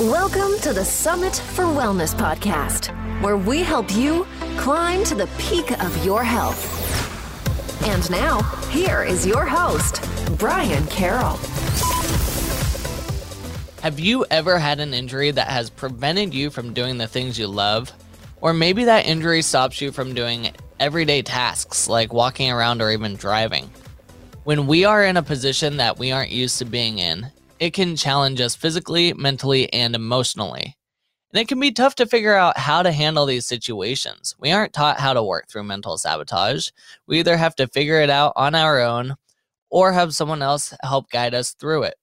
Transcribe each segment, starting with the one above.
Welcome to the Summit for Wellness podcast, where we help you climb to the peak of your health. And now, here is your host, Brian Carroll. Have you ever had an injury that has prevented you from doing the things you love? Or maybe that injury stops you from doing everyday tasks like walking around or even driving. When we are in a position that we aren't used to being in, it can challenge us physically, mentally, and emotionally. And it can be tough to figure out how to handle these situations. We aren't taught how to work through mental sabotage. We either have to figure it out on our own or have someone else help guide us through it.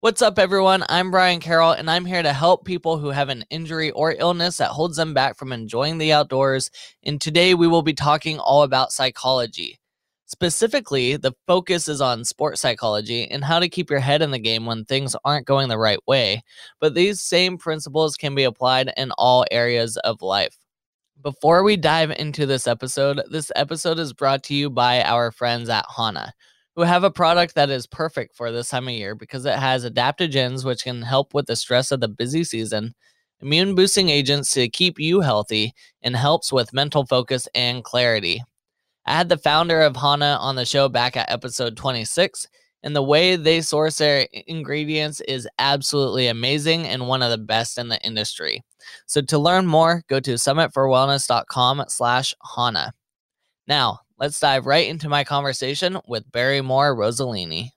What's up, everyone? I'm Brian Carroll, and I'm here to help people who have an injury or illness that holds them back from enjoying the outdoors. And today we will be talking all about psychology. Specifically, the focus is on sports psychology and how to keep your head in the game when things aren't going the right way. But these same principles can be applied in all areas of life. Before we dive into this episode, this episode is brought to you by our friends at Hana, who have a product that is perfect for this time of year because it has adaptogens which can help with the stress of the busy season, immune boosting agents to keep you healthy, and helps with mental focus and clarity. I had the founder of Hana on the show back at episode 26, and the way they source their ingredients is absolutely amazing and one of the best in the industry. So to learn more, go to summitforwellness.com slash Hana. Now, let's dive right into my conversation with Barrymore Barry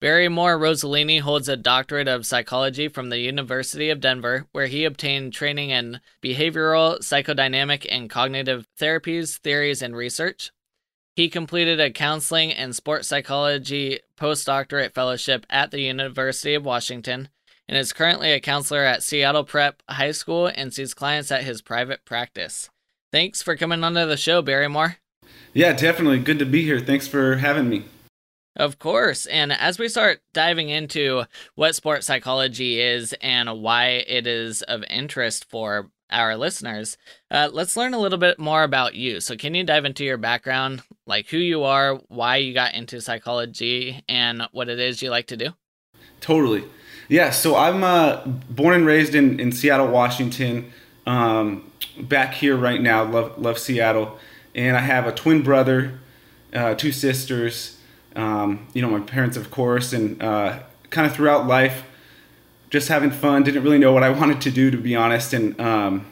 Barrymore Rossellini holds a doctorate of psychology from the University of Denver, where he obtained training in behavioral, psychodynamic, and cognitive therapies, theories, and research. He completed a counseling and sports psychology postdoctorate fellowship at the University of Washington and is currently a counselor at Seattle Prep High School and sees clients at his private practice. Thanks for coming onto the show, Barrymore. Yeah, definitely. Good to be here. Thanks for having me. Of course. And as we start diving into what sports psychology is and why it is of interest for our listeners, uh, let's learn a little bit more about you. So, can you dive into your background, like who you are, why you got into psychology, and what it is you like to do? Totally. Yeah. So, I'm uh, born and raised in, in Seattle, Washington. Um, back here right now, love, love Seattle. And I have a twin brother, uh, two sisters, um, you know, my parents, of course, and uh, kind of throughout life just having fun. Didn't really know what I wanted to do, to be honest, and um,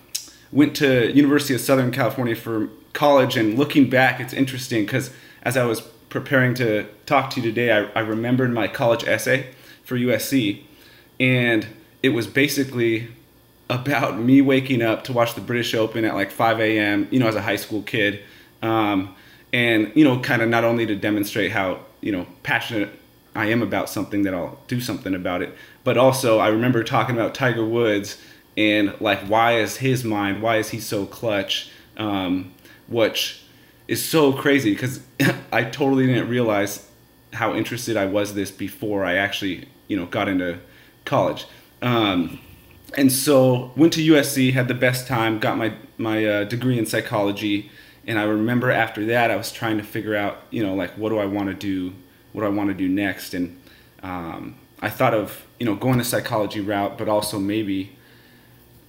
went to University of Southern California for college. And looking back, it's interesting because as I was preparing to talk to you today, I, I remembered my college essay for USC, and it was basically about me waking up to watch the British Open at like 5 a.m. You know, as a high school kid, um, and you know, kind of not only to demonstrate how you know passionate I am about something that I'll do something about it. But also, I remember talking about Tiger Woods and like, why is his mind, why is he so clutch? Um, which is so crazy because I totally didn't realize how interested I was this before I actually, you know, got into college. Um, and so went to USC, had the best time, got my my uh, degree in psychology, and I remember after that I was trying to figure out, you know, like what do I want to do what do I want to do next? And um, I thought of you know going the psychology route, but also maybe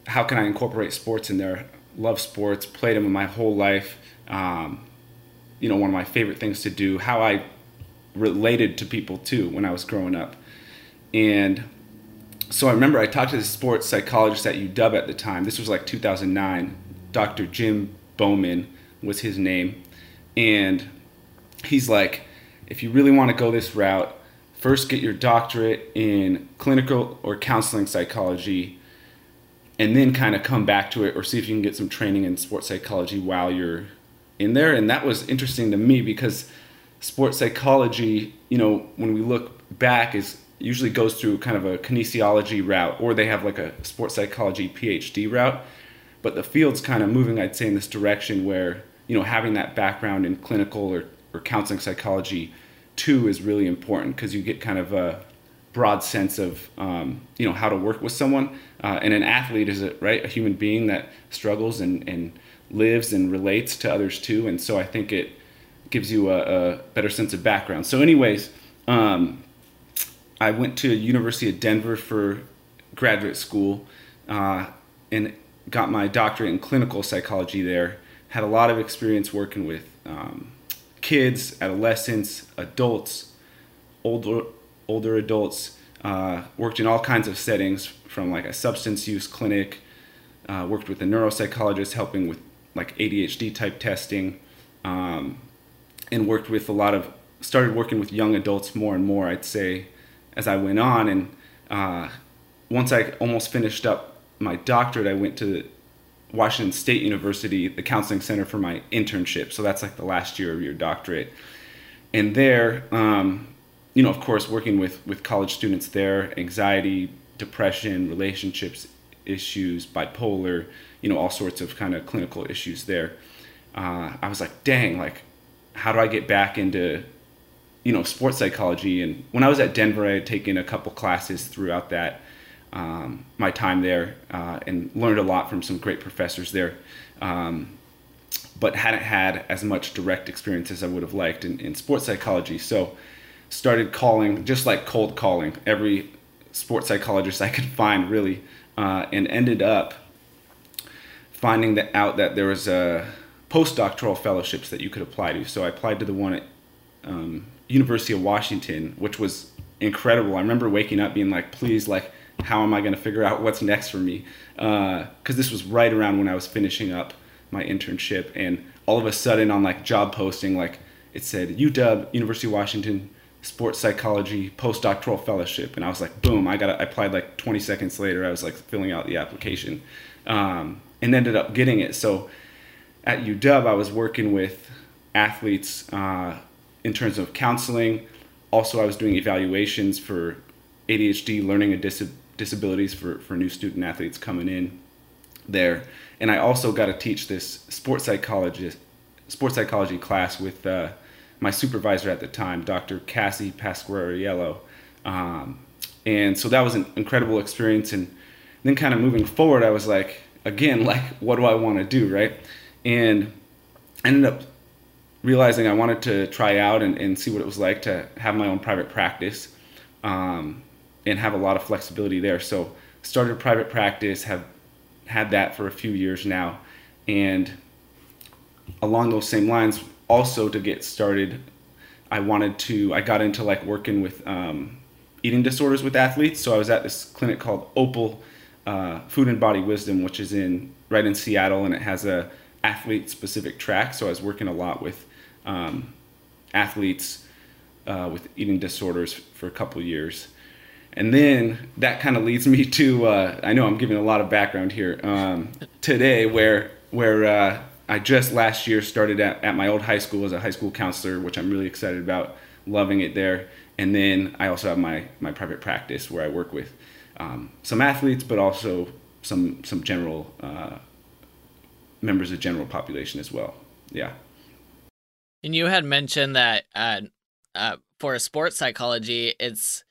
how can I incorporate sports in there? Love sports, played them my whole life. Um, you know, one of my favorite things to do. How I related to people too when I was growing up, and so I remember I talked to the sports psychologist at UW at the time. This was like 2009. Dr. Jim Bowman was his name, and he's like if you really want to go this route, first get your doctorate in clinical or counseling psychology and then kind of come back to it or see if you can get some training in sports psychology while you're in there. And that was interesting to me because sports psychology you know when we look back is usually goes through kind of a kinesiology route or they have like a sports psychology phd route. But the field's kind of moving i'd say in this direction where you know having that background in clinical or, or counseling psychology two is really important because you get kind of a broad sense of um, you know how to work with someone. Uh, and an athlete is a right a human being that struggles and, and lives and relates to others too. And so I think it gives you a, a better sense of background. So, anyways, um, I went to University of Denver for graduate school uh, and got my doctorate in clinical psychology there. Had a lot of experience working with um, kids, adolescents, adults, older older adults. Uh, worked in all kinds of settings, from like a substance use clinic. Uh, worked with a neuropsychologist helping with like ADHD type testing, um, and worked with a lot of started working with young adults more and more. I'd say as I went on, and uh, once I almost finished up my doctorate, I went to Washington State University, the counseling center for my internship. So that's like the last year of your doctorate. And there, um, you know, of course, working with, with college students there, anxiety, depression, relationships issues, bipolar, you know, all sorts of kind of clinical issues there. Uh, I was like, dang, like, how do I get back into, you know, sports psychology? And when I was at Denver, I had taken a couple classes throughout that um, my time there uh, and learned a lot from some great professors there. Um, but hadn't had as much direct experience as I would have liked in, in sports psychology. So started calling, just like cold calling, every sports psychologist I could find, really, uh, and ended up finding that out that there was a postdoctoral fellowships that you could apply to. So I applied to the one at um, University of Washington, which was incredible. I remember waking up being like, please, like, how am I going to figure out what's next for me? Because uh, this was right around when I was finishing up my internship, and all of a sudden on like job posting, like it said UW, University of Washington, sports psychology postdoctoral fellowship, and I was like, boom! I got. I applied like 20 seconds later. I was like filling out the application, um, and ended up getting it. So at UW, I was working with athletes uh, in terms of counseling. Also, I was doing evaluations for ADHD, learning and dis- disabilities for, for new student athletes coming in there. And I also got to teach this sports psychology, sports psychology class with uh, my supervisor at the time, Dr. Cassie Pasquariello. Um, and so that was an incredible experience. And then kind of moving forward, I was like, again, like, what do I want to do, right? And I ended up realizing I wanted to try out and, and see what it was like to have my own private practice. Um, and have a lot of flexibility there. So started private practice, have had that for a few years now, and along those same lines, also to get started, I wanted to. I got into like working with um, eating disorders with athletes. So I was at this clinic called Opal uh, Food and Body Wisdom, which is in right in Seattle, and it has a athlete specific track. So I was working a lot with um, athletes uh, with eating disorders for a couple years and then that kind of leads me to uh, I know I'm giving a lot of background here um, today, where where uh, I just last year started at, at my old high school as a high school counselor, which I'm really excited about, loving it there. And then I also have my my private practice where I work with um, some athletes, but also some some general uh, members of general population as well. Yeah. And you had mentioned that uh, for sports psychology, it's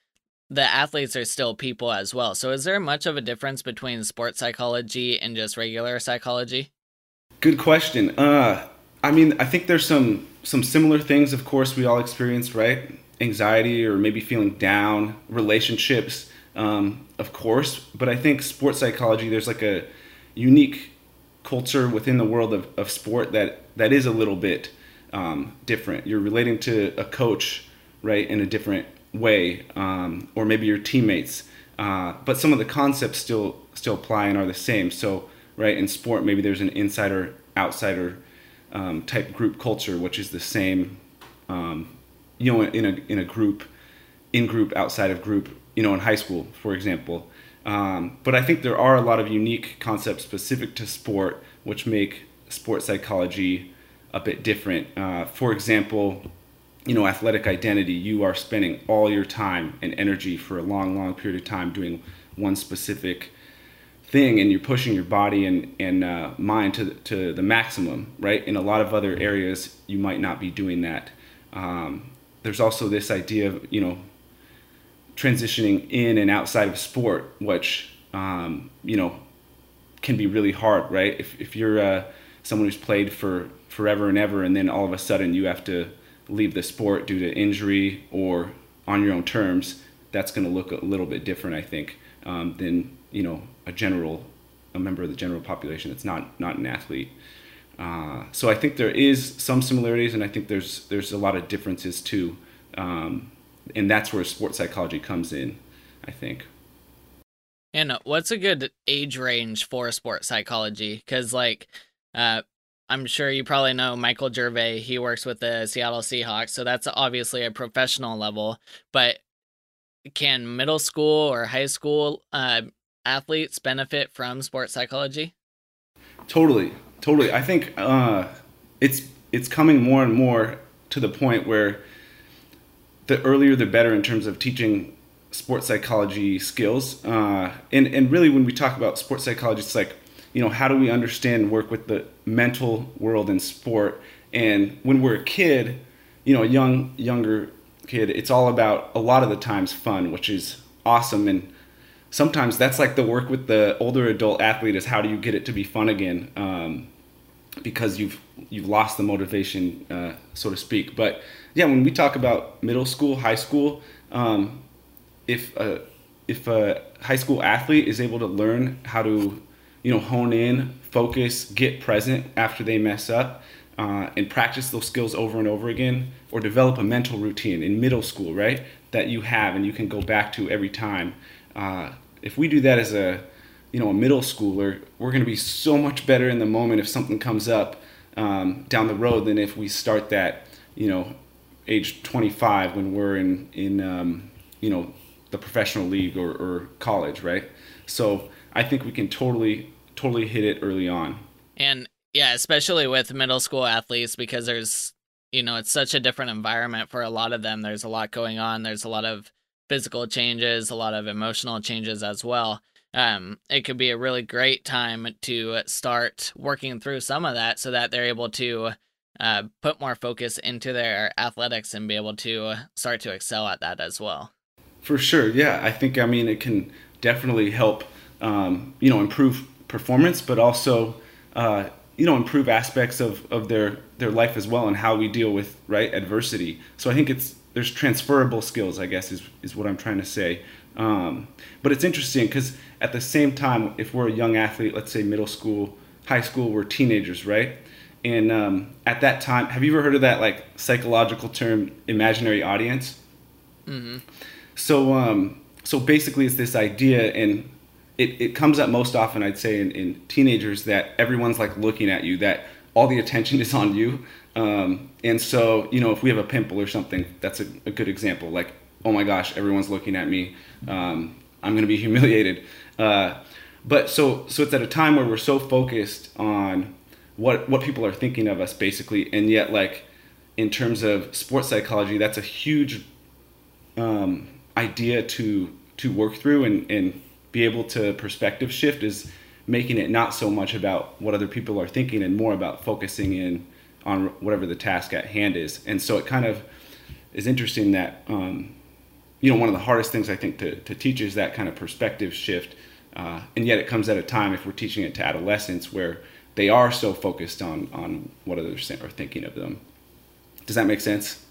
the athletes are still people as well. So is there much of a difference between sports psychology and just regular psychology? Good question. Uh, I mean, I think there's some some similar things. Of course, we all experience, right? Anxiety or maybe feeling down, relationships, um, of course. But I think sports psychology, there's like a unique culture within the world of, of sport that that is a little bit um, different. You're relating to a coach, right, in a different way, um, or maybe your teammates. Uh, but some of the concepts still still apply and are the same. So right in sport, maybe there's an insider outsider um, type group culture, which is the same. Um, you know, in a in a group, in group, outside of group. You know, in high school, for example. Um, but I think there are a lot of unique concepts specific to sport, which make sports psychology a bit different. Uh, for example, you know athletic identity you are spending all your time and energy for a long long period of time doing one specific thing and you're pushing your body and, and uh, mind to, to the maximum right? In a lot of other areas you might not be doing that. Um, there's also this idea of you know transitioning in and outside of sport which um, you know can be really hard right? If, if you're uh, someone who's played for forever and ever and then all of a sudden you have to leave the sport due to injury or on your own terms, that's going to look a little bit different, I think. um, than you know a general a member of the general population that's not not an athlete. Uh, so I think there is some similarities, and I think there's there's a lot of differences too, um, and that's where sports psychology comes in. I think. And what's a good age range for sports psychology? Because like, uh, I'm sure you probably know Michael Gervais. He works with the Seattle Seahawks, so that's obviously a professional level. But can middle school or high school uh, athletes benefit from sports psychology? Totally, totally. I think uh, it's it's coming more and more to the point where the earlier the better in terms of teaching sports psychology skills. Uh, and and really, when we talk about sports psychology, it's like you know, how do we understand and work with the mental world in sport? And when we're a kid, you know, a young younger kid, it's all about a lot of the times fun, which is awesome. And sometimes that's like the work with the older adult athlete is how do you get it to be fun again? Um, because you've you've lost the motivation, uh, so to speak. But yeah, when we talk about middle school, high school, um, if a, if a high school athlete is able to learn how to you know, hone in, focus, get present after they mess up, uh, and practice those skills over and over again, or develop a mental routine in middle school, right? That you have and you can go back to every time. Uh, if we do that as a, you know, a middle schooler, we're going to be so much better in the moment if something comes up um, down the road than if we start that, you know, age 25 when we're in in um, you know the professional league or, or college, right? So I think we can totally totally hit it early on. And yeah, especially with middle school athletes because there's you know, it's such a different environment for a lot of them. There's a lot going on. There's a lot of physical changes, a lot of emotional changes as well. Um, it could be a really great time to start working through some of that so that they're able to uh, put more focus into their athletics and be able to start to excel at that as well. For sure. Yeah. I think, I mean, it can definitely help um, you know improve performance, but also uh, you know improve aspects of, of their their life as well and how we deal with right adversity. So I think it's there's transferable skills, I guess is is what I'm trying to say. Um, but it's interesting because at the same time, if we're a young athlete, let's say middle school, high school, we're teenagers, right? And um, at that time, have you ever heard of that like psychological term, imaginary audience? Mm-hmm. So, um, so basically, it's this idea, and it, it comes up most often, I'd say, in, in teenagers that everyone's like looking at you, that all the attention is on you. Um, and so, you know, if we have a pimple or something, that's a, a good example. Like, oh my gosh, everyone's looking at me. Um, I'm going to be humiliated. Uh, but so, so it's at a time where we're so focused on what what people are thinking of us, basically, and yet, like, in terms of sports psychology, that's a huge um, idea to to work through and, and be able to perspective shift is making it not so much about what other people are thinking and more about focusing in on whatever the task at hand is. And so it kind of is interesting that, um, you know, one of the hardest things I think to, to teach is that kind of perspective shift. Uh, and yet it comes at a time if we're teaching it to adolescents where they are so focused on, on what others are thinking of them. Does that make sense?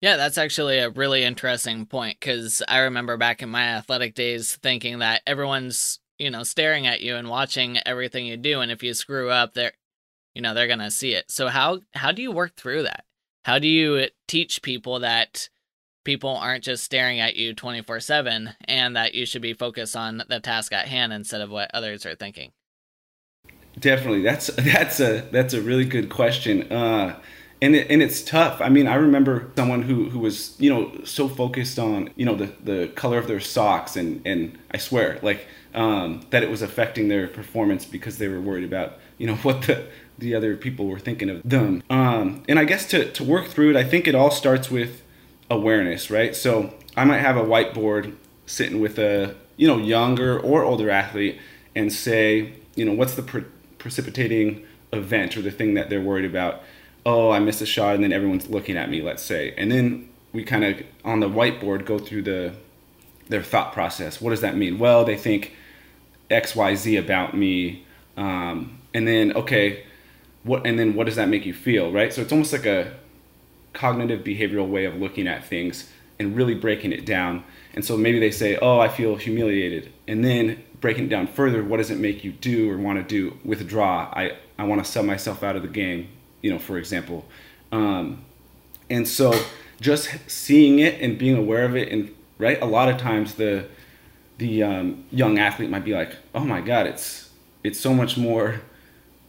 Yeah, that's actually a really interesting point because I remember back in my athletic days thinking that everyone's, you know, staring at you and watching everything you do, and if you screw up, they're, you know, they're gonna see it. So how how do you work through that? How do you teach people that people aren't just staring at you twenty four seven, and that you should be focused on the task at hand instead of what others are thinking? Definitely, that's that's a that's a really good question. Uh, and it, and it's tough. I mean, I remember someone who, who was you know so focused on you know the, the color of their socks and and I swear like um, that it was affecting their performance because they were worried about you know what the the other people were thinking of them. Um, and I guess to to work through it, I think it all starts with awareness, right? So I might have a whiteboard sitting with a you know younger or older athlete and say you know what's the pre- precipitating event or the thing that they're worried about oh, I missed a shot, and then everyone's looking at me, let's say. And then we kind of, on the whiteboard, go through the their thought process. What does that mean? Well, they think X, Y, Z about me. Um, and then, okay, what, and then what does that make you feel, right? So it's almost like a cognitive behavioral way of looking at things. and really breaking it down. And so maybe they say, "Oh, I feel humiliated," and then breaking it down further, what does it make you do or want to do? Withdraw. I I want to sell myself out of the game. You know, for example. Um, and so just seeing it and being aware of it, and right, a lot of times the the um, young athlete might be like, "Oh my God, it's it's so much more."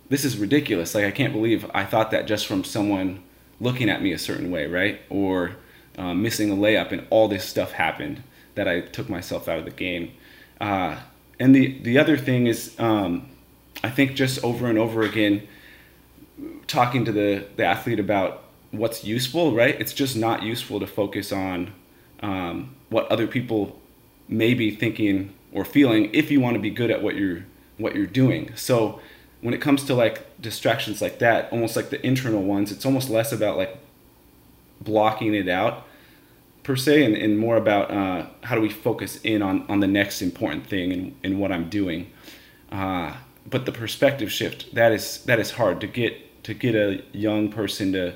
This is ridiculous. Like I can't believe I thought that just from someone looking at me a certain way, right? Or uh, missing a layup, and all this stuff happened that I took myself out of the game. Uh, and the the other thing is, um, I think just over and over again, talking to the the athlete about what's useful, right? It's just not useful to focus on um, what other people may be thinking or feeling if you want to be good at what you're what you're doing. So when it comes to like distractions like that, almost like the internal ones, it's almost less about like blocking it out per se and, and more about uh, how do we focus in on, on the next important thing and, and what I'm doing. Uh, but the perspective shift that is that is hard to get to get a young person to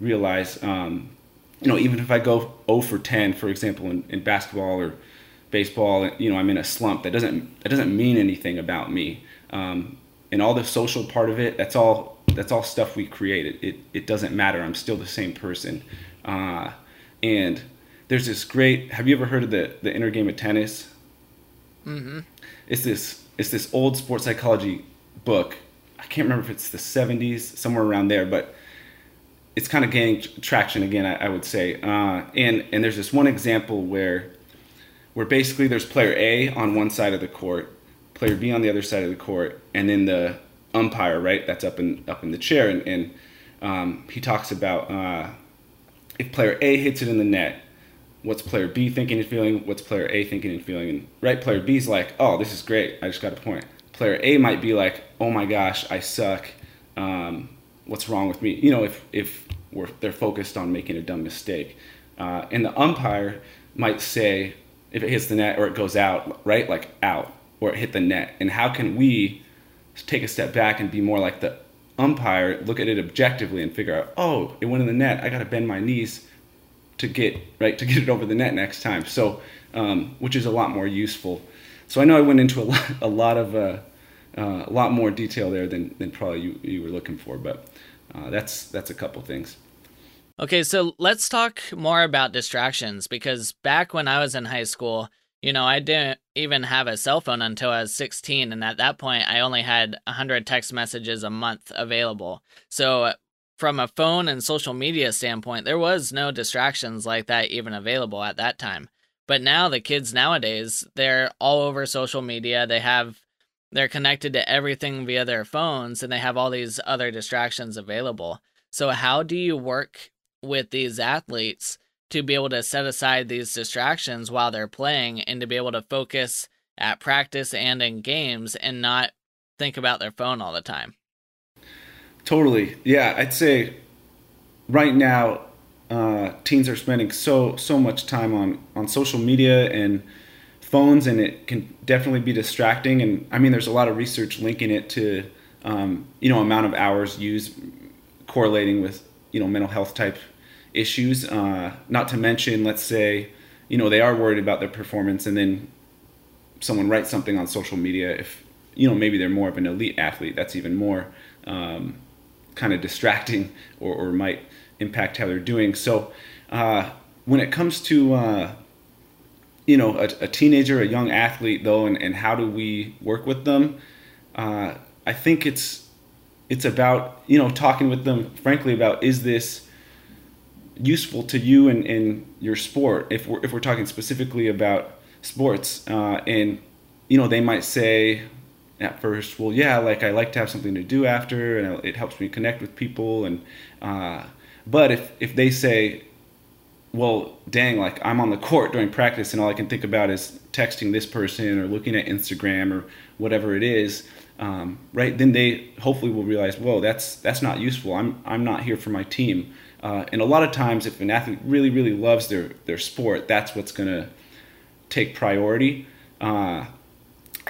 realize um, you know even if I go 0 for 10 for example in, in basketball or baseball you know I'm in a slump that doesn't that doesn't mean anything about me um, and all the social part of it that's all that's all stuff we created it, it doesn't matter I'm still the same person uh, and there's this great have you ever heard of the the inner game of tennis mm-hmm. it's this it's this old sports psychology book. I can't remember if it's the 70s, somewhere around there, but it's kind of gaining traction again. I, I would say, uh, and and there's this one example where where basically there's player A on one side of the court, player B on the other side of the court, and then the umpire, right? That's up in up in the chair, and, and um, he talks about uh, if player A hits it in the net, what's player B thinking and feeling, what's player A thinking and feeling, and right player B is like, oh, this is great, I just got a point. Player A might be like, oh my gosh, I suck. Um, what's wrong with me? You know, if if they're focused on making a dumb mistake, uh, and the umpire might say, if it hits the net or it goes out, right, like out, or it hit the net, and how can we take a step back and be more like the umpire, look at it objectively and figure out, oh, it went in the net, I got to bend my knees to get right to get it over the net next time. So, um, which is a lot more useful. So I know I went into a lot, a lot of uh, uh, a lot more detail there than, than probably you, you were looking for, but uh, that's that's a couple things. Okay, so let's talk more about distractions because back when I was in high school, you know, I didn't even have a cell phone until I was 16, and at that point, I only had 100 text messages a month available. So from a phone and social media standpoint, there was no distractions like that even available at that time. But now the kids nowadays, they're all over social media. They have they're connected to everything via their phones and they have all these other distractions available. So how do you work with these athletes to be able to set aside these distractions while they're playing and to be able to focus at practice and in games and not think about their phone all the time? Totally. Yeah, I'd say right now uh, teens are spending so so much time on on social media and phones, and it can definitely be distracting. And I mean, there's a lot of research linking it to um, you know amount of hours used, correlating with you know mental health type issues. Uh, not to mention, let's say you know they are worried about their performance, and then someone writes something on social media. If you know maybe they're more of an elite athlete, that's even more. Um, kind of distracting or, or might impact how they're doing. So uh, when it comes to uh, you know a, a, teenager, a young athlete though, and, and how do we work with them? Uh, I think it's it's about you know talking with them frankly about is this useful to you and in, in your sport if we're if we're talking specifically about sports uh, and you know they might say at first, well, yeah, like I like to have something to do after, and it helps me connect with people. And uh, but if if they say, well, dang, like I'm on the court during practice, and all I can think about is texting this person or looking at Instagram or whatever it is, um, right? Then they hopefully will realize, whoa, that's that's not useful. I'm I'm not here for my team. Uh, and a lot of times, if an athlete really really loves their their sport, that's what's gonna take priority. Uh,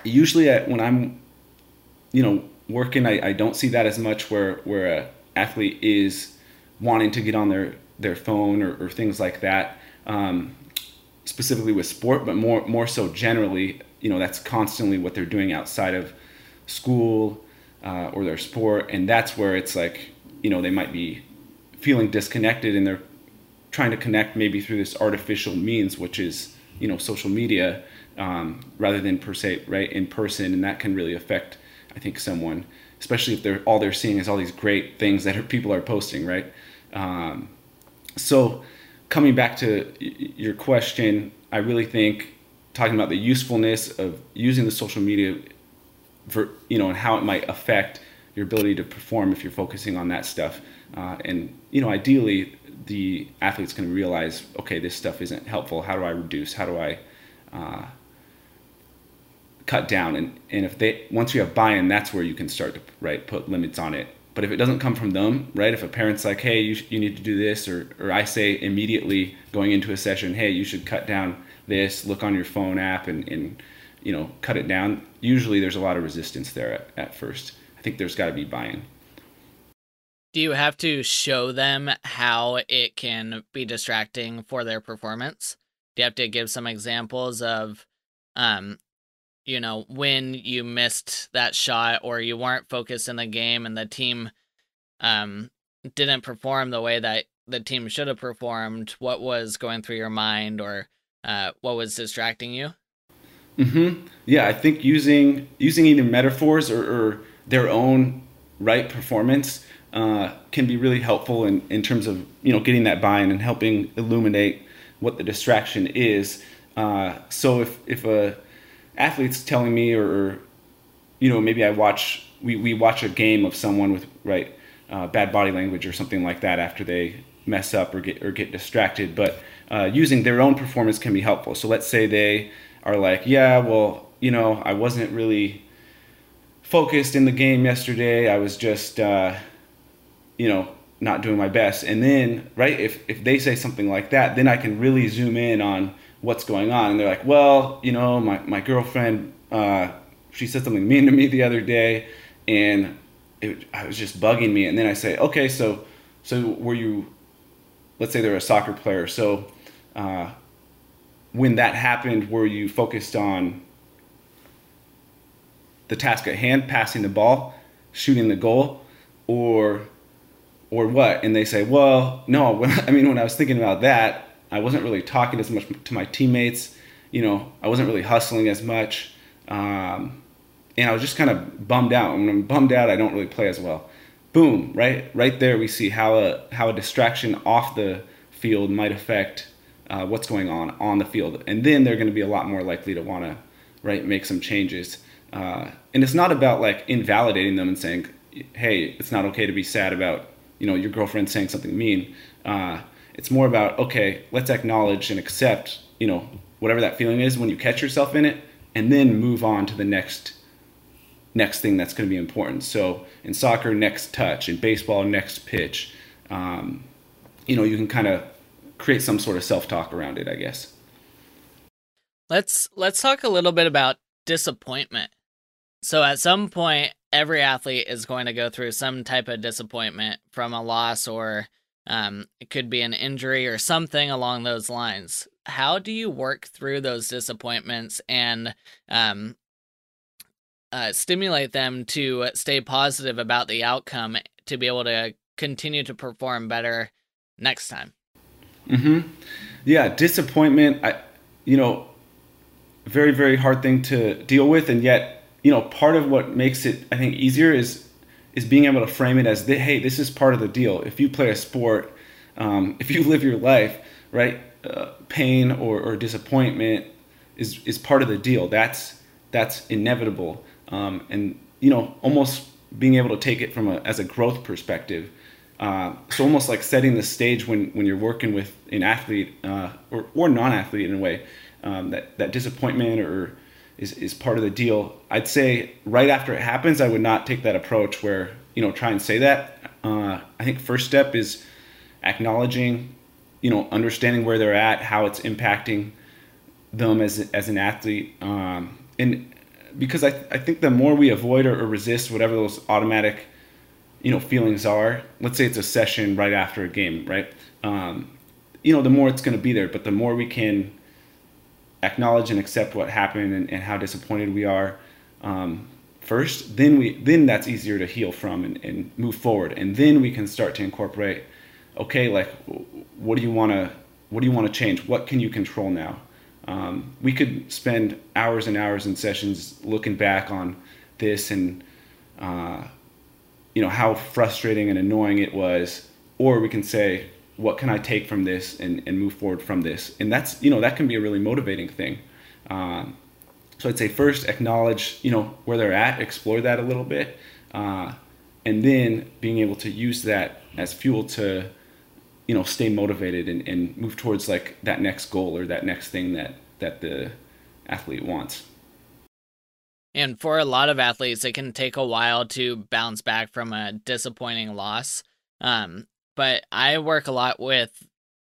usually at, when I'm you know, working, I, I don't see that as much where where a athlete is wanting to get on their their phone or, or things like that. um, specifically with sport, but more more so generally. You know, that's constantly what they're doing outside of school uh, or their sport, and that's where it's like you know they might be feeling disconnected and they're trying to connect maybe through this artificial means, which is you know social media, um, rather than per se right in person, and that can really affect I think someone, especially if they're all they're seeing is all these great things that are, people are posting, right? Um, so coming back to your question, I really think talking about the usefulness of using the social media for you know and how it might affect your ability to perform if you're focusing on that stuff uh, and you know ideally the athlete's going to realize okay this stuff isn't helpful how do i reduce how do i uh, cut down? And, and if they once you have buy-in that's where you can start to right put limits on it but if it doesn't come from them right if a parent's like hey you, you need to do this or, or i say immediately going into a session hey you should cut down this look on your phone app and, and you know cut it down usually there's a lot of resistance there at, at first. I think there's got to be buy-in. Do you have to show them how it can be distracting for their performance? Do you have to give some examples of um you know when you missed that shot or you weren't focused in the game and the team um didn't perform the way that the team should have performed what was going through your mind or uh, what was distracting you Mm-hmm. Yeah, I think using using even metaphors or, or their own right performance uh, can be really helpful in, in terms of you know getting that buy-in and helping illuminate what the distraction is. Uh, so if if a athlete's telling me or, or, you know maybe I watch we, we watch a game of someone with right uh, bad body language or something like that after they mess up or get or get distracted, but uh, using their own performance can be helpful. So let's say they are like, yeah, well, you know, I wasn't really focused in the game yesterday. I was just, uh, you know, not doing my best. And then, right, if, if they say something like that, then I can really zoom in on what's going on. And they're like, well, you know, my, my girlfriend, uh, she said something mean to me the other day and it, I was just bugging me. And then I say, okay, so, so were you, let's say they're a soccer player. So, uh, when that happened, were you focused on the task at hand, passing the ball, shooting the goal, or or what? And they say, well, no. When, I mean, when I was thinking about that, I wasn't really talking as much to my teammates. You know, I wasn't really hustling as much, um, and I was just kind of bummed out. When I'm bummed out, I don't really play as well. Boom! Right, right there, we see how a how a distraction off the field might affect uh, what's going on on the field, and then they're going to be a lot more likely to want to right make some changes. Uh, and it's not about like invalidating them and saying, "Hey, it's not okay to be sad about you know your girlfriend saying something mean." Uh, it's more about okay, let's acknowledge and accept you know whatever that feeling is when you catch yourself in it, and then move on to the next next thing that's going to be important. So in soccer, next touch. In baseball, next pitch. Um, you know, you can kind of create some sort of self-talk around it, I guess. Let's let's talk a little bit about disappointment. So at some point every athlete is going to go through some type of disappointment from a loss or um, it could be an injury or something along those lines. How do you work through those disappointments and um, uh, stimulate them to stay positive about the outcome to be able to continue to perform better next time? Mm-hmm. Yeah, disappointment. I, you know, very very hard thing to deal with, and yet you know part of what makes it I think easier is is being able to frame it as hey, this is part of the deal. If you play a sport, um, if you live your life, right, uh, pain or, or disappointment is is part of the deal. That's that's inevitable, um, and you know almost being able to take it from a as a growth perspective uh, so almost like setting the stage when, when you're working with an athlete uh, or, or non-athlete in a way um, that, that disappointment or is, is part of the deal. I'd say right after it happens i would not take that approach where you know try and say that. Uh, i think first step is acknowledging you know understanding where they're at how it's impacting them as, as an athlete. Um, and because I, I think the more we avoid or, or resist whatever those automatic you know feelings are let's say it's a session right after a game right? Um, you know, the more it's going to be there. But the more we can acknowledge and accept what happened and, and how disappointed we are um, first, then we then that's easier to heal from and, and move forward, and then we can start to incorporate. Okay, like what do you want to what do you want to change? What can you control now? Um, we could spend hours and hours in sessions looking back on this and uh, you know how frustrating and annoying it was, or we can say what can I take from this and, and move forward from this? And that's, you know, that can be a really motivating thing. Um, so I'd say first acknowledge, you know, where they're at, explore that a little bit, uh, and then being able to use that as fuel to, you know, stay motivated and, and move towards like that next goal or that next thing that, that the athlete wants. And for a lot of athletes, it can take a while to bounce back from a disappointing loss. Um, but I work a lot with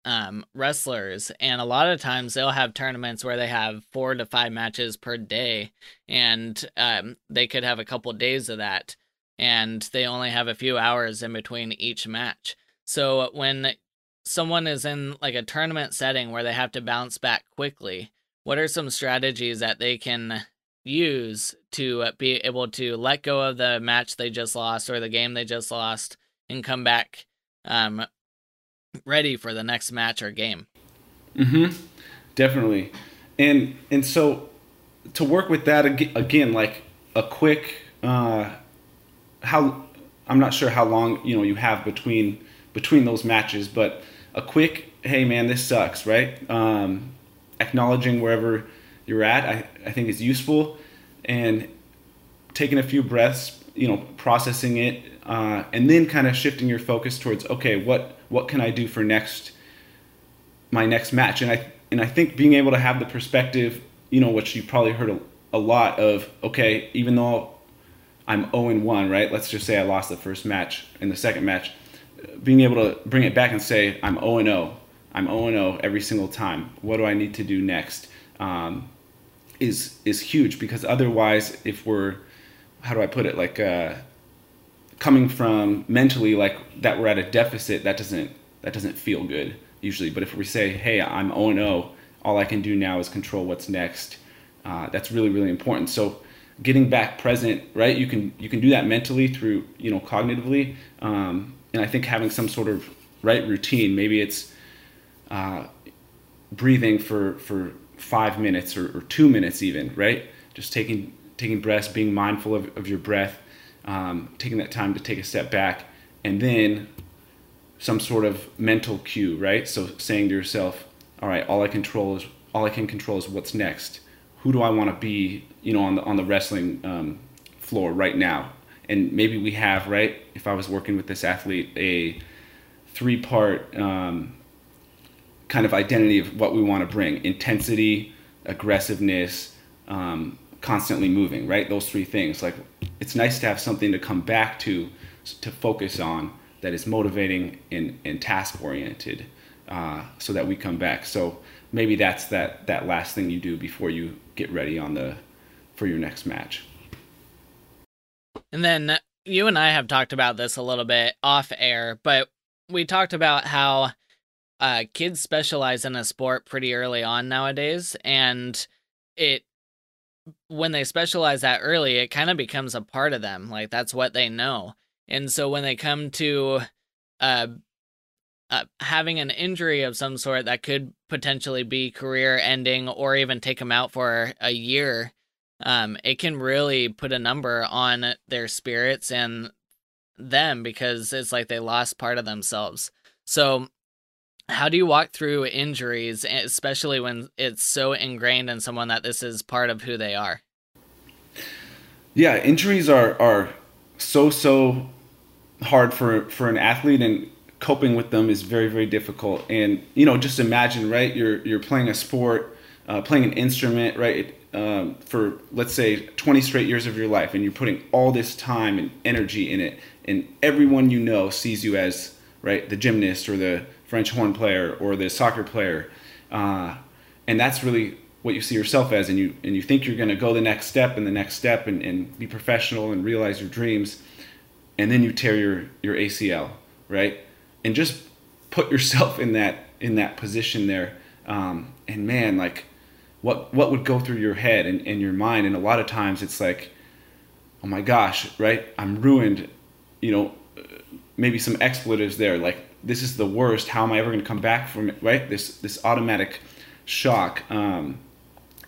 um, wrestlers, and a lot of times they'll have tournaments where they have four to five matches per day, and um, they could have a couple days of that, and they only have a few hours in between each match. So when someone is in like a tournament setting where they have to bounce back quickly, what are some strategies that they can use to be able to let go of the match they just lost or the game they just lost and come back um, ready for the next match or game. Mm-hmm. Definitely, and and so to work with that again, like a quick uh, how I'm not sure how long you know you have between between those matches, but a quick hey man this sucks right um, acknowledging wherever you're at I, I think is useful and taking a few breaths you know processing it uh, and then kind of shifting your focus towards okay, what what can I do for next my next match? And I and I think being able to have the perspective, you know, which you probably heard a, a lot of, okay, even though I'm 0 and 1, right? Let's just say I lost the first match and the second match, being able to bring it back and say I'm 0 and 0. I'm 0 and 0 every single time. What do I need to do next? Um, is is huge because otherwise, if we're how do I put it like uh, coming from mentally like that we're at a deficit that doesn't that doesn't feel good usually. But if we say hey i'm 0 all i can do now is control what's next uh, that's really really important. So getting back present right you can you can do that mentally through you know cognitively um, and i think having some sort of right routine maybe it's uh, breathing for for five minutes or, or, two minutes even right? Just taking taking breaths being mindful of, of your breath um, taking that time to take a step back, and then some sort of mental cue, right? So saying to yourself, all right, all I control is all I can control is what's next. Who do I want to be, you know, on the on the wrestling um, floor right now? And maybe we have, right? If I was working with this athlete, a three-part um, kind of identity of what we want to bring: intensity, aggressiveness, um, constantly moving. Right? Those three things. Like it's nice to have something to come back to to focus on that is motivating and, and task oriented uh, so that we come back. So maybe that's that that last thing you do before you get ready on the for your next match. And then you and i have talked about this a little bit off air but we talked about how uh, kids specialize in a sport pretty early on nowadays and it when they specialize that early, it kind of becomes a part of them. Like that's what they know. And so when they come to uh, uh, having an injury of some sort that could potentially be career ending or even take them out for a year, um, it can really put a number on their spirits and them because it's like they lost part of themselves. So how do you walk through injuries, especially when it's so ingrained in someone that this is part of who they are? Yeah, injuries are are so so hard for for an athlete, and coping with them is very very difficult. And you know, just imagine, right? You're you're playing a sport, uh, playing an instrument, right? Um, for let's say 20 straight years of your life, and you're putting all this time and energy in it, and everyone you know sees you as right the gymnast or the French horn player or the soccer player, uh, and that's really what you see yourself as, and you and you think you're going to go the next step and the next step and, and be professional and realize your dreams, and then you tear your your ACL, right? And just put yourself in that in that position there. Um, and man, like what what would go through your head and, and your mind? And a lot of times it's like, oh my gosh, right? I'm ruined. You know, maybe some expletives there. Like this is the worst. How am I ever going to come back from it? Right? This this automatic shock. Um,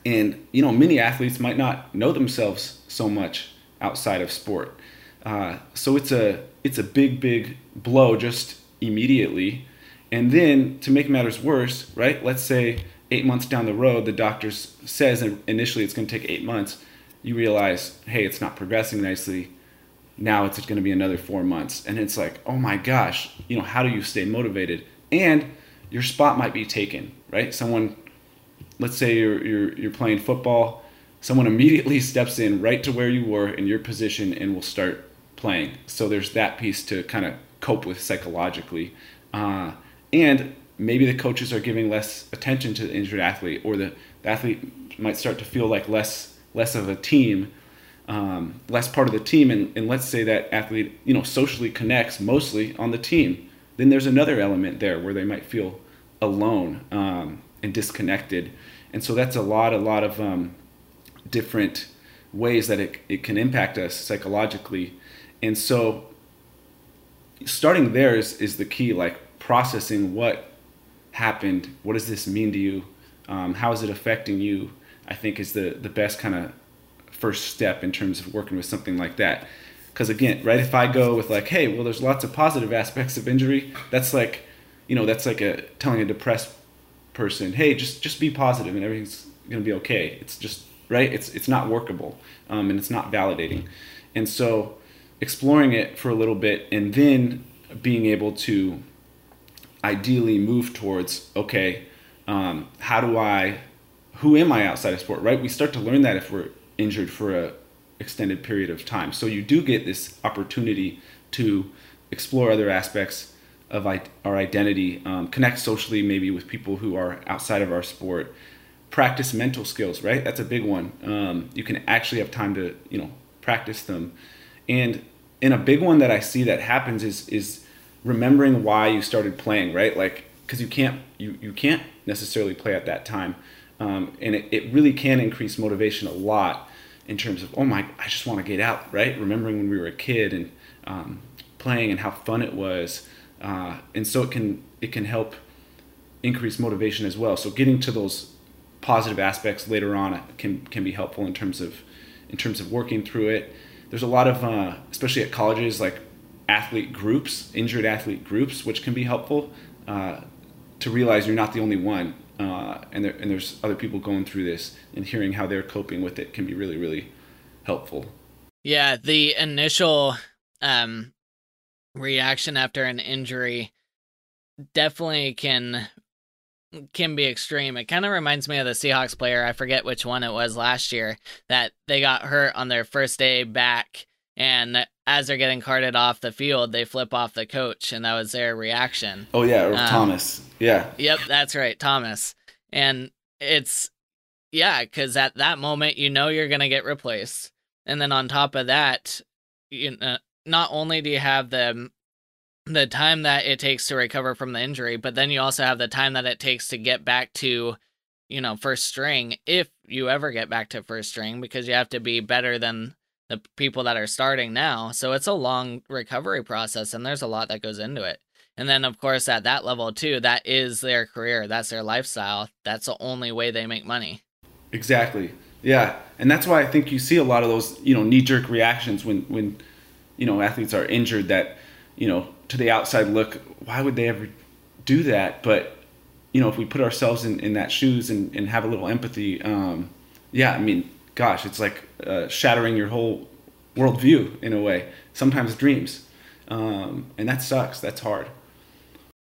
and you know, many athletes might not know themselves so much outside of sport. Uh, so it's a it's a big big blow just immediately. And then to make matters worse, right? Let's say eight months down the road, the doctor says initially it's going to take eight months. You realize, hey, it's not progressing nicely. Now it's going to be another four months, and it's like, oh my gosh, you know, how do you stay motivated? And your spot might be taken, right? Someone, let's say you're you're you're playing football, someone immediately steps in right to where you were in your position and will start playing. So there's that piece to kind of cope with psychologically. Uh, and maybe the coaches are giving less attention to the injured athlete, or the, the athlete might start to feel like less less of a team, um, less part of the team. And, and let's say that athlete, you know, socially connects mostly on the team. Then there's another element there where they might feel alone um, and disconnected. And so that's a lot, a lot of um, different ways that it, it can impact us psychologically. And so starting there is, is the key, like processing what happened, what does this mean to you, um, how is it affecting you, I think is the, the best kind of first step in terms of working with something like that. Because again, right, if I go with like, hey, well, there's lots of positive aspects of injury, that's like, you know, that's like a telling a depressed person, hey, just just be positive and everything's gonna be okay. It's just right. It's it's not workable, um, and it's not validating, and so exploring it for a little bit and then being able to ideally move towards okay um, how do i who am i outside of sport right we start to learn that if we're injured for a extended period of time. So you do get this opportunity to explore other aspects of our identity um, connect socially maybe with people who are outside of our sport practice mental skills right? That's a big one. Um, you can actually have time to you know practice them. And and a big one that I see that happens is is remembering why you started playing, right? Like because you can't you you can't necessarily play at that time, um, and it, it really can increase motivation a lot in terms of oh my I just want to get out, right? Remembering when we were a kid and um, playing and how fun it was, uh, and so it can it can help increase motivation as well. So getting to those positive aspects later on can can be helpful in terms of in terms of working through it there's a lot of, uh, especially at colleges, like athlete groups, injured athlete groups, which can be helpful uh, to realize you're not the only one. Uh, and, there, and there's other people going through this and hearing how they're coping with it can be really, really helpful. Yeah, the initial um, reaction after an injury definitely can can be extreme. It kind of reminds me of the Seahawks player. I forget which one it was last year that they got hurt on their first day back. And as they're getting carted off the field, they flip off the coach, and that was their reaction. Oh, yeah, or um, Thomas. Yeah. Yep, that's right, Thomas. And it's, yeah, because at that moment, you know you're to get replaced. And then on top of that, you know, not only do you have the the time that it takes to recover from the injury, but then you also have the time that it takes to get back to, you know, first string if you ever get back to first string because you have to be better than the people that are starting now. So it's a long recovery process and there's a lot that goes into it. And then of course at that level too, that is their career, that's their lifestyle. That's the only way they make money. Exactly. Yeah. And that's why I think you see a lot of those, you know, knee jerk reactions when when you know athletes are injured that, you know, to the outside look, why would they ever do that? But you know, if we put ourselves in, in that shoes and, and have a little empathy, um, yeah, I mean, gosh, it's like uh, shattering your whole worldview in a way. Sometimes dreams, um, and that sucks. That's hard.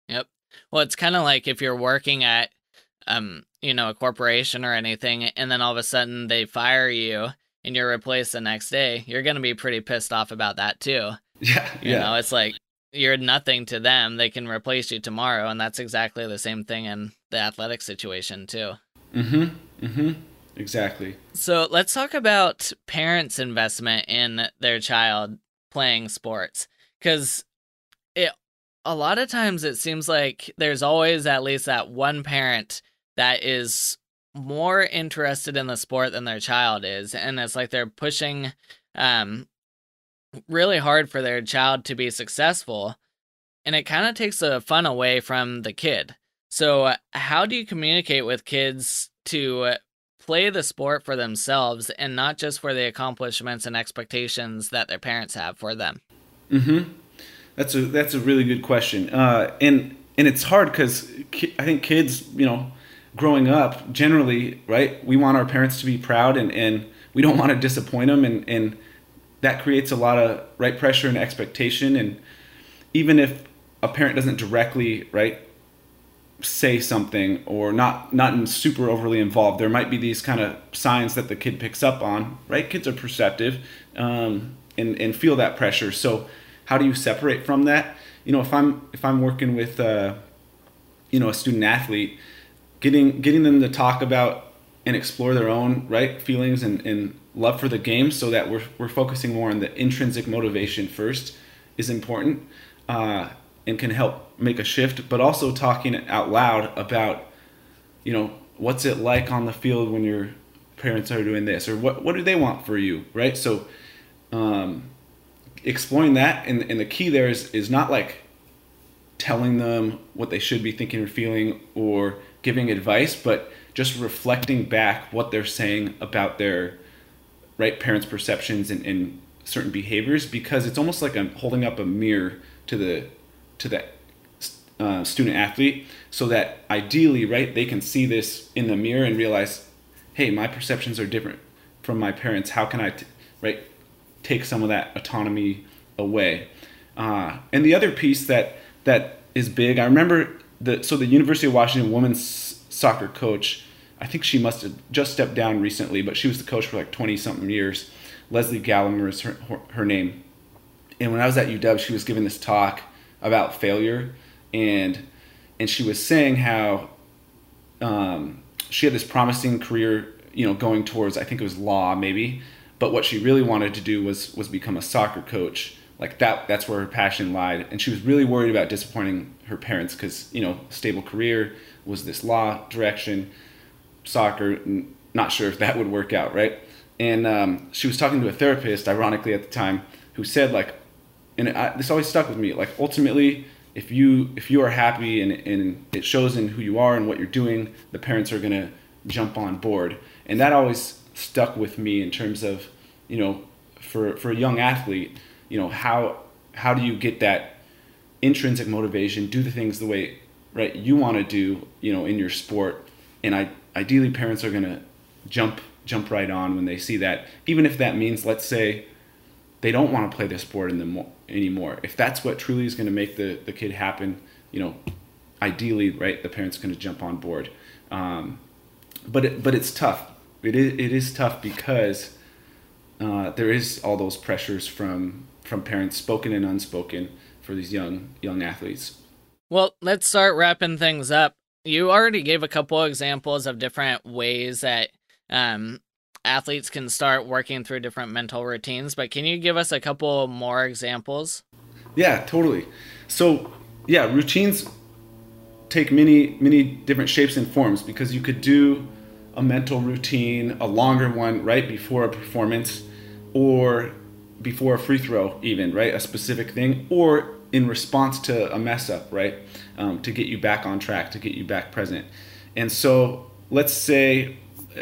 Yep. Well, it's kind of like if you're working at, um, you know, a corporation or anything, and then all of a sudden they fire you and you're replaced the next day. You're gonna be pretty pissed off about that too. Yeah. You yeah. know, it's like you're nothing to them. They can replace you tomorrow, and that's exactly the same thing in the athletic situation too. Mm-hmm. Mm-hmm. Exactly. So let's talk about parents' investment in their child playing sports, because it a lot of times it seems like there's always at least that one parent that is more interested in the sport than their child is and it's like they're pushing um really hard for their child to be successful and it kind of takes the fun away from the kid so how do you communicate with kids to play the sport for themselves and not just for the accomplishments and expectations that their parents have for them mm-hmm that's a that's a really good question uh, and and it's hard because ki- i think kids you know growing up, generally, right, we want our parents to be proud and, and we don't want to disappoint them. And, and that creates a lot of right pressure and expectation. And even if a parent doesn't directly, right, say something or not not in super overly involved. There might be these kind of signs that the kid picks up on right? Kids are perceptive um, and and feel that pressure. So how do you separate from that? You know if i'm if i'm working with uh, you know a student athlete getting getting them to talk about and explore their own right feelings and, and love for the game so that we're, we're focusing more on the intrinsic motivation first is important. Uh, and can help make a shift but also talking out loud about you know what's it like on the field when your parents are doing this or what, what do they want for you right? So um, exploring that and, and the key there is, is not like telling them what they should be thinking or feeling or giving advice, but just reflecting back what they're saying about their right parents' perceptions and, and certain behaviors because it's almost like I'm holding up a mirror to the to that uh, student athlete so that ideally right they can see this in the mirror and realize hey my perceptions are different from my parents how can I t- right take some of that autonomy away uh, and the other piece that that is big i remember the so the University of Washington women's soccer coach, I think she must have just stepped down recently, but she was the coach for like twenty something years. Lesle Gallimore is her, her name. And when I was at UW, she was giving this talk about failure, and and she was saying how um, she had this promising career, you know, going towards I think it was law maybe, but what she really wanted to do was was become a soccer coach. Like that that's where her passion lied. And she was really worried about disappointing her parents because you know stable career was this law direction. Soccer not sure if that would work out right? And um, she was talking to a therapist ironically at the time who said like and I, this always stuck with me like ultimately if you if you are happy and, and it shows in who you are and what you're doing the parents are going to jump on board. And that always stuck with me in terms of you know for for a young athlete you know how how do you get that intrinsic motivation do the things the way right you want to do you know in your sport? And i ideally parents are going to jump jump right on when they see that. Even if that means let's say they don't want to play the sport in the mo- anymore if that's what truly is going to make the the kid happen you know ideally right the parents going to jump on board um, but it, but it's tough it is it is tough because uh, there is all those pressures from from parents, spoken and unspoken, for these young young athletes. Well, let's start wrapping things up. You already gave a couple examples of different ways that um, athletes can start working through different mental routines, but can you give us a couple more examples? Yeah, totally. So, yeah, routines take many many different shapes and forms because you could do a mental routine, a longer one right before a performance, or before a free throw, even right, a specific thing, or in response to a mess up, right, um, to get you back on track, to get you back present. And so, let's say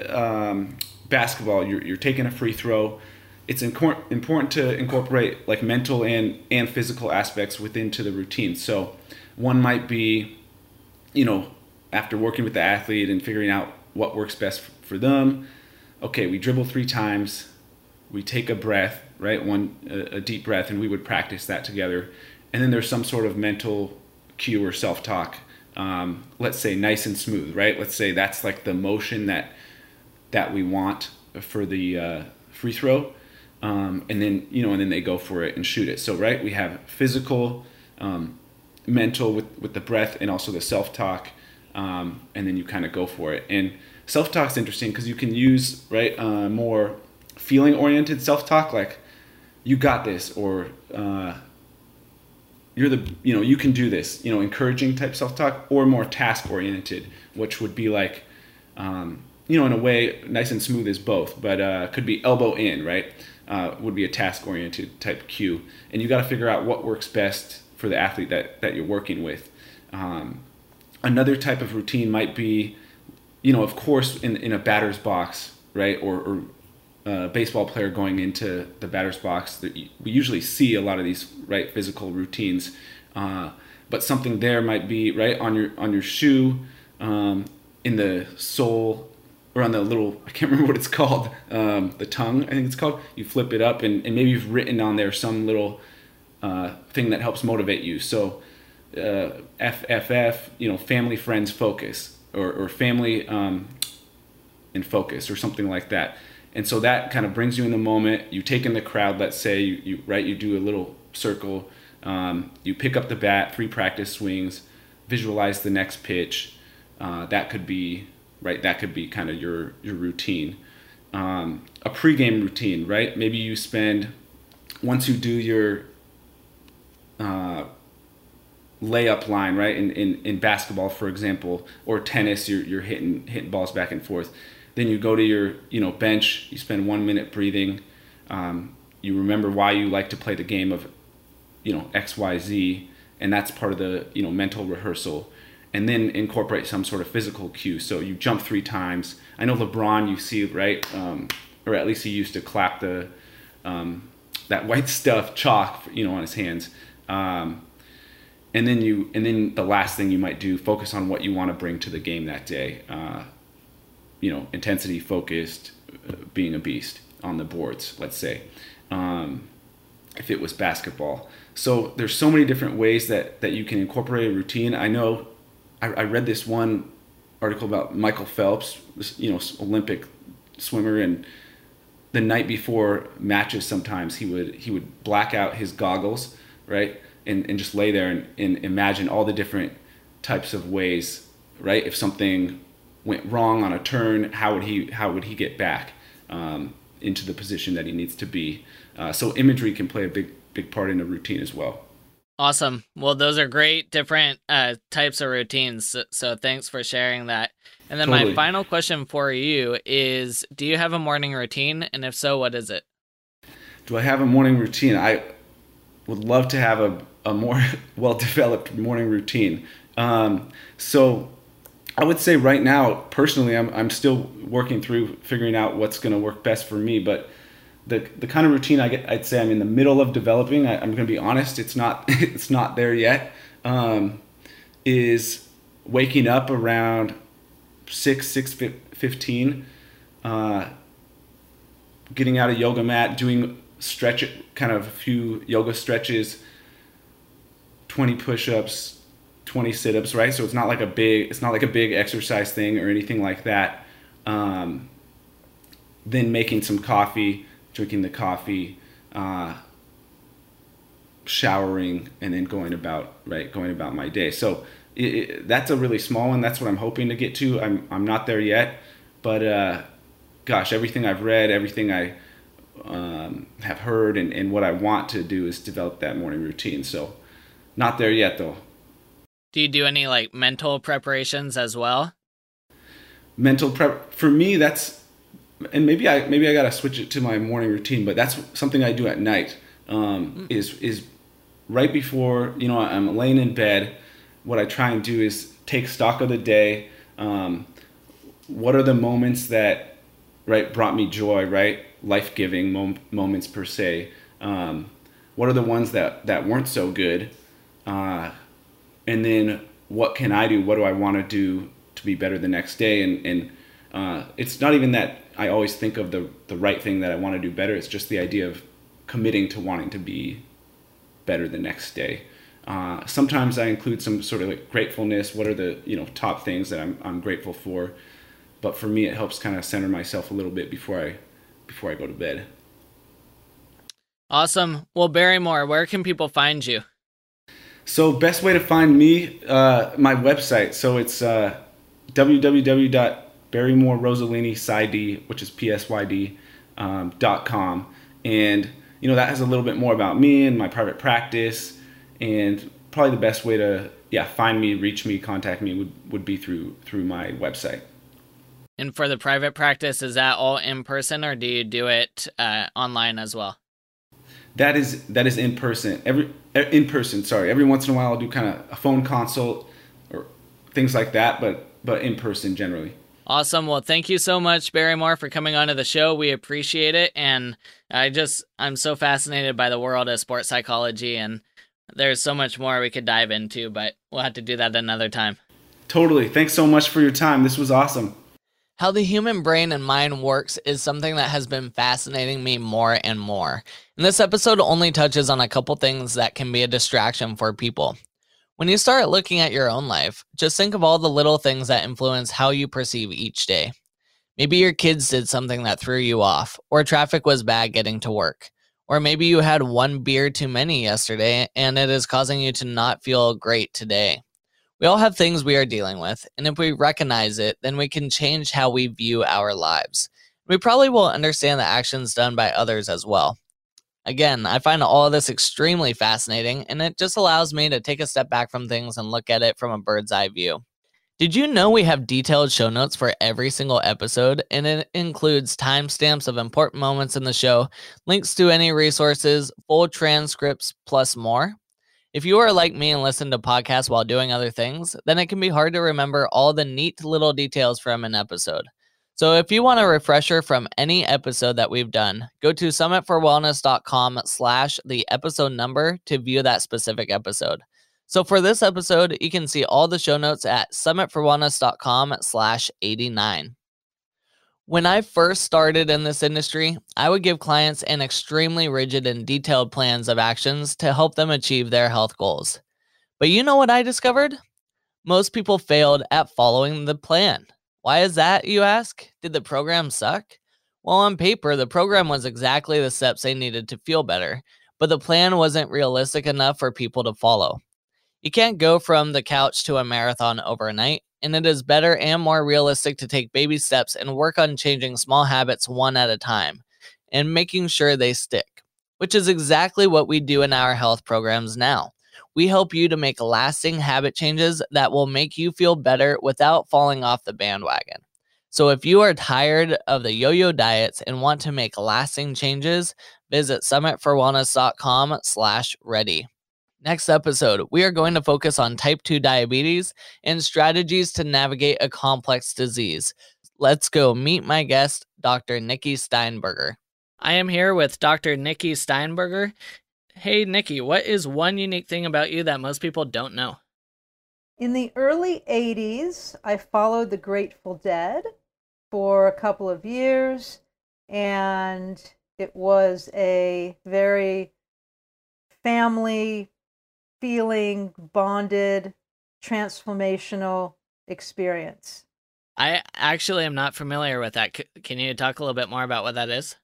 um, basketball, you're, you're taking a free throw. It's important to incorporate like mental and and physical aspects within to the routine. So, one might be, you know, after working with the athlete and figuring out what works best for them. Okay, we dribble three times, we take a breath, right? One a, a deep breath, and we would practice that together. And then there's some sort of mental cue or self talk. Um, let's say nice and smooth, right? Let's say that's like the motion that that we want for the uh, free throw, um, and then you know, and then they go for it and shoot it. So right, we have physical, um, mental with with the breath, and also the self talk, um, and then you kind of go for it. And self talk's interesting because you can use right uh, more feeling oriented self talk like you got this or uh, you're the you know you can do this you know encouraging type self-talk or more task oriented which would be like um, you know in a way nice and smooth as both but uh, could be elbow in right? Uh, would be a task oriented type cue and you got to figure out what works best for the athlete that that you're working with. Um, another type of routine might be you know of course in, in a batter's box right? Or, or uh, baseball player going into the batter's box, we usually see a lot of these right physical routines. Uh, but something there might be right on your on your shoe, um, in the sole, or on the little I can't remember what it's called, um, the tongue I think it's called. You flip it up and, and maybe you've written on there some little uh, thing that helps motivate you. So uh, FFF, you know, family, friends, focus, or, or family um, and focus, or something like that and so that kind of brings you in the moment you take in the crowd let's say you, you right you do a little circle um, you pick up the bat three practice swings visualize the next pitch uh, that could be right that could be kind of your your routine um, a pregame routine right maybe you spend once you do your uh, layup line right in, in, in basketball for example or tennis you're, you're hitting hitting balls back and forth then you go to your you know bench. You spend one minute breathing. Um, you remember why you like to play the game of you know X Y Z, and that's part of the you know mental rehearsal. And then incorporate some sort of physical cue. So you jump three times. I know LeBron, you see right, um, or at least he used to clap the um, that white stuff chalk, you know, on his hands. Um, and then you, and then the last thing you might do, focus on what you want to bring to the game that day. Uh, you know, intensity focused, uh, being a beast on the boards, let's say, um, if it was basketball. So there's so many different ways that, that you can incorporate a routine. I know I, I read this one article about Michael Phelps, you know, Olympic swimmer, and the night before matches, sometimes he would he would black out his goggles, right, and, and just lay there and, and imagine all the different types of ways, right? If something went wrong on a turn, how would he how would he get back um, into the position that he needs to be? Uh, so imagery can play a big big part in a routine as well. Awesome. Well, those are great different uh, types of routines. So, so, thanks for sharing that. And then totally. my final question for you is: Do you have a morning routine? And if so, what is it? Do I have a morning routine? I would love to have a, a more well developed morning routine. Um, so I would say right now, personally, I'm, I'm still working through figuring out what's going to work best for me. But the, the kind of routine I get, I'd say I'm in the middle of developing. I, am going to be honest, it's not it's not there yet. Um, is waking up around six six fifteen, uh, getting out of yoga mat, doing stretch kind of a few yoga stretches, twenty push-ups, 20 sit-ups right so it's not like a big it's not like a big exercise thing or anything like that um, then making some coffee drinking the coffee uh, showering and then going about right going about my day. So it, it, that's a really small one. That's what i'm hoping to get to. I'm, I'm not there yet but uh, gosh everything i've read everything i um, have heard and, and what i want to do is develop that morning routine. So not there yet though. Do you do any like mental preparations as well? Mental prep for me that's and maybe I maybe I gotta switch it to my morning routine, but that's something I do at night. Um, mm. Is is right before you know I'm laying in bed. What I try and do is take stock of the day. Um, what are the moments that right brought me joy, right, life giving mom- moments per se. Um, what are the ones that that weren't so good? Uh, and then what can I do? What do I want to do to be better the next day? And and uh, it's not even that I always think of the the right thing that I want to do better. It's just the idea of committing to wanting to be better the next day. Uh, sometimes I include some sort of like gratefulness. What are the you know top things that I'm I'm grateful for? But for me, it helps kind of center myself a little bit before I before I go to bed. Awesome. Well, Barrymore, where can people find you? So best way to find me, uh, my website. So it's uh, www.barrymorerosalini which is P-S-Y-D, um, dot com. And, you know, that has a little bit more about me and my private practice and probably the best way to yeah find me, reach me, contact me would would be through through my website. And for the private practice, is that all in person, or do you do it uh, online as well? That is that is in person. Every in person. Sorry. Every once in a while, I'll do kind of a phone consult or things like that, but but in person generally. Awesome. Well, thank you so much, Barrymore, for coming onto the show. We appreciate it, and I just I'm so fascinated by the world of sports psychology, and there's so much more we could dive into, but we'll have to do that another time. Totally. Thanks so much for your time. This was awesome. How the human brain and mind works is something that has been fascinating me more and more. And this episode only touches on a couple things that can be a distraction for people. When you start looking at your own life, just think of all the little things that influence how you perceive each day. Maybe your kids did something that threw you off, or traffic was bad getting to work. Or maybe you had one beer too many yesterday and it is causing you to not feel great today. We all have things we are dealing with, and if we recognize it, then we can change how we view our lives. We probably will understand the actions done by others as well. Again, I find all of this extremely fascinating, and it just allows me to take a step back from things and look at it from a bird's eye view. Did you know we have detailed show notes for every single episode, and it includes timestamps of important moments in the show, links to any resources, full transcripts, plus more? If you are like me and listen to podcasts while doing other things, then it can be hard to remember all the neat little details from an episode. So if you want a refresher from any episode that we've done, go to summitforwellness.com slash the episode number to view that specific episode. So for this episode, you can see all the show notes at summitforwellness.com slash 89. When I first started in this industry, I would give clients an extremely rigid and detailed plans of actions to help them achieve their health goals. But you know what I discovered? Most people failed at following the plan. Why is that, you ask? Did the program suck? Well, on paper, the program was exactly the steps they needed to feel better, but the plan wasn't realistic enough for people to follow. You can't go from the couch to a marathon overnight, and it is better and more realistic to take baby steps and work on changing small habits one at a time and making sure they stick, which is exactly what we do in our health programs now. We help you to make lasting habit changes that will make you feel better without falling off the bandwagon. So if you are tired of the yo-yo diets and want to make lasting changes, visit summitforwellness.com slash ready. Next episode, we are going to focus on type 2 diabetes and strategies to navigate a complex disease. Let's go meet my guest, Dr. Nikki Steinberger. I am here with Dr. Nikki Steinberger. Hey, Nikki, what is one unique thing about you that most people don't know? In the early 80s, I followed the Grateful Dead for a couple of years, and it was a very family feeling bonded, transformational experience. I actually am not familiar with that. C- can you talk a little bit more about what that is?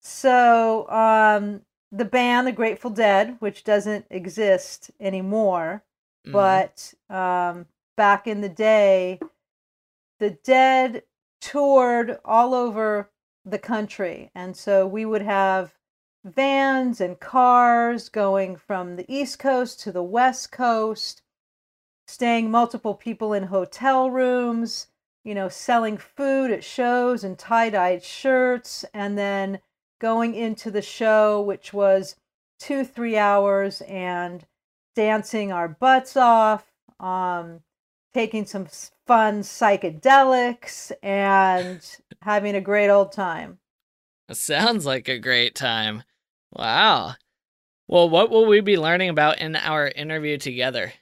So, um, the band, the Grateful Dead, which doesn't exist anymore, mm-hmm. but um, back in the day, the Dead toured all over the country. And so we would have vans and cars going from the East Coast to the West Coast, staying multiple people in hotel rooms, you know, selling food at shows and tie dyed shirts, and then going into the show, which was two, three hours, and dancing our butts off, um, taking some fun psychedelics, and having a great old time. It sounds like a great time. Wow. Well, what will we be learning about in our interview together?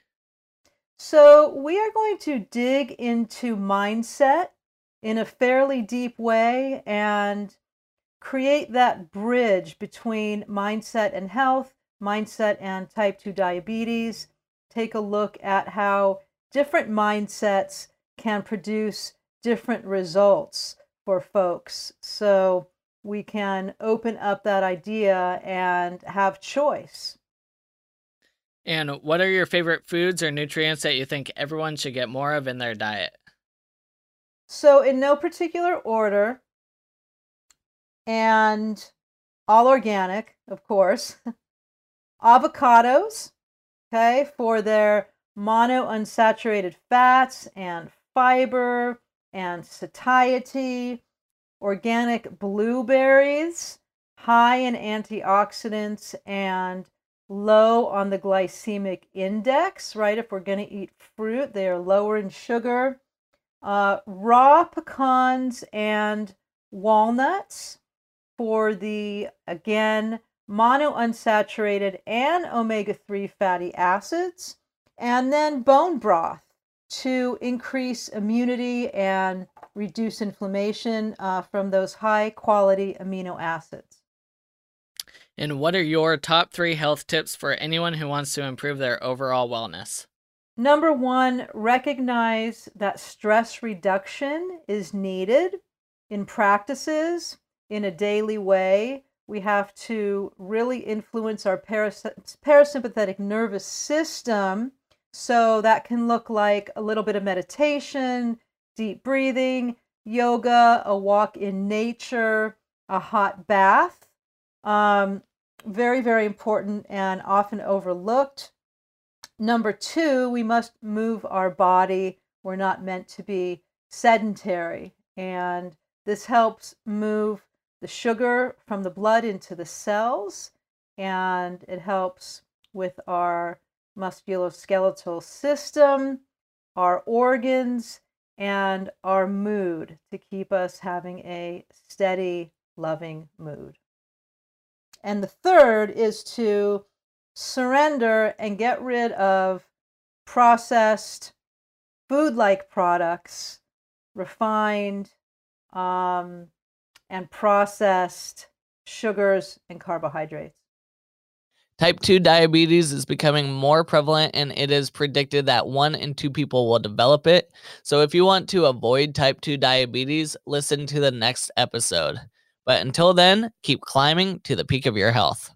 So, we are going to dig into mindset in a fairly deep way and create that bridge between mindset and health, mindset and type 2 diabetes. Take a look at how different mindsets can produce different results for folks. So, we can open up that idea and have choice. And what are your favorite foods or nutrients that you think everyone should get more of in their diet? So, in no particular order, and all organic, of course, avocados, okay, for their monounsaturated fats and fiber and satiety, organic blueberries, high in antioxidants and low on the glycemic index, right? If we're going to eat fruit, they are lower in sugar. Uh, raw pecans and walnuts for the, again, monounsaturated and omega 3 fatty acids. And then bone broth to increase immunity and reduce inflammation uh, from those high quality amino acids. And what are your top three health tips for anyone who wants to improve their overall wellness? Number one, recognize that stress reduction is needed in practices in a daily way. We have to really influence our paras- parasympathetic nervous system. So that can look like a little bit of meditation, deep breathing, yoga, a walk in nature, a hot bath. Um, very, very important and often overlooked. Number two, we must move our body. We're not meant to be sedentary. And this helps move the sugar from the blood into the cells, and it helps with our musculoskeletal system, our organs, and our mood to keep us having a steady, loving mood. And the third is to surrender and get rid of processed food like products, refined um, and processed sugars and carbohydrates. Type 2 diabetes is becoming more prevalent and it is predicted that one in two people will develop it. So, if you want to avoid type 2 diabetes, listen to the next episode. But until then, keep climbing to the peak of your health.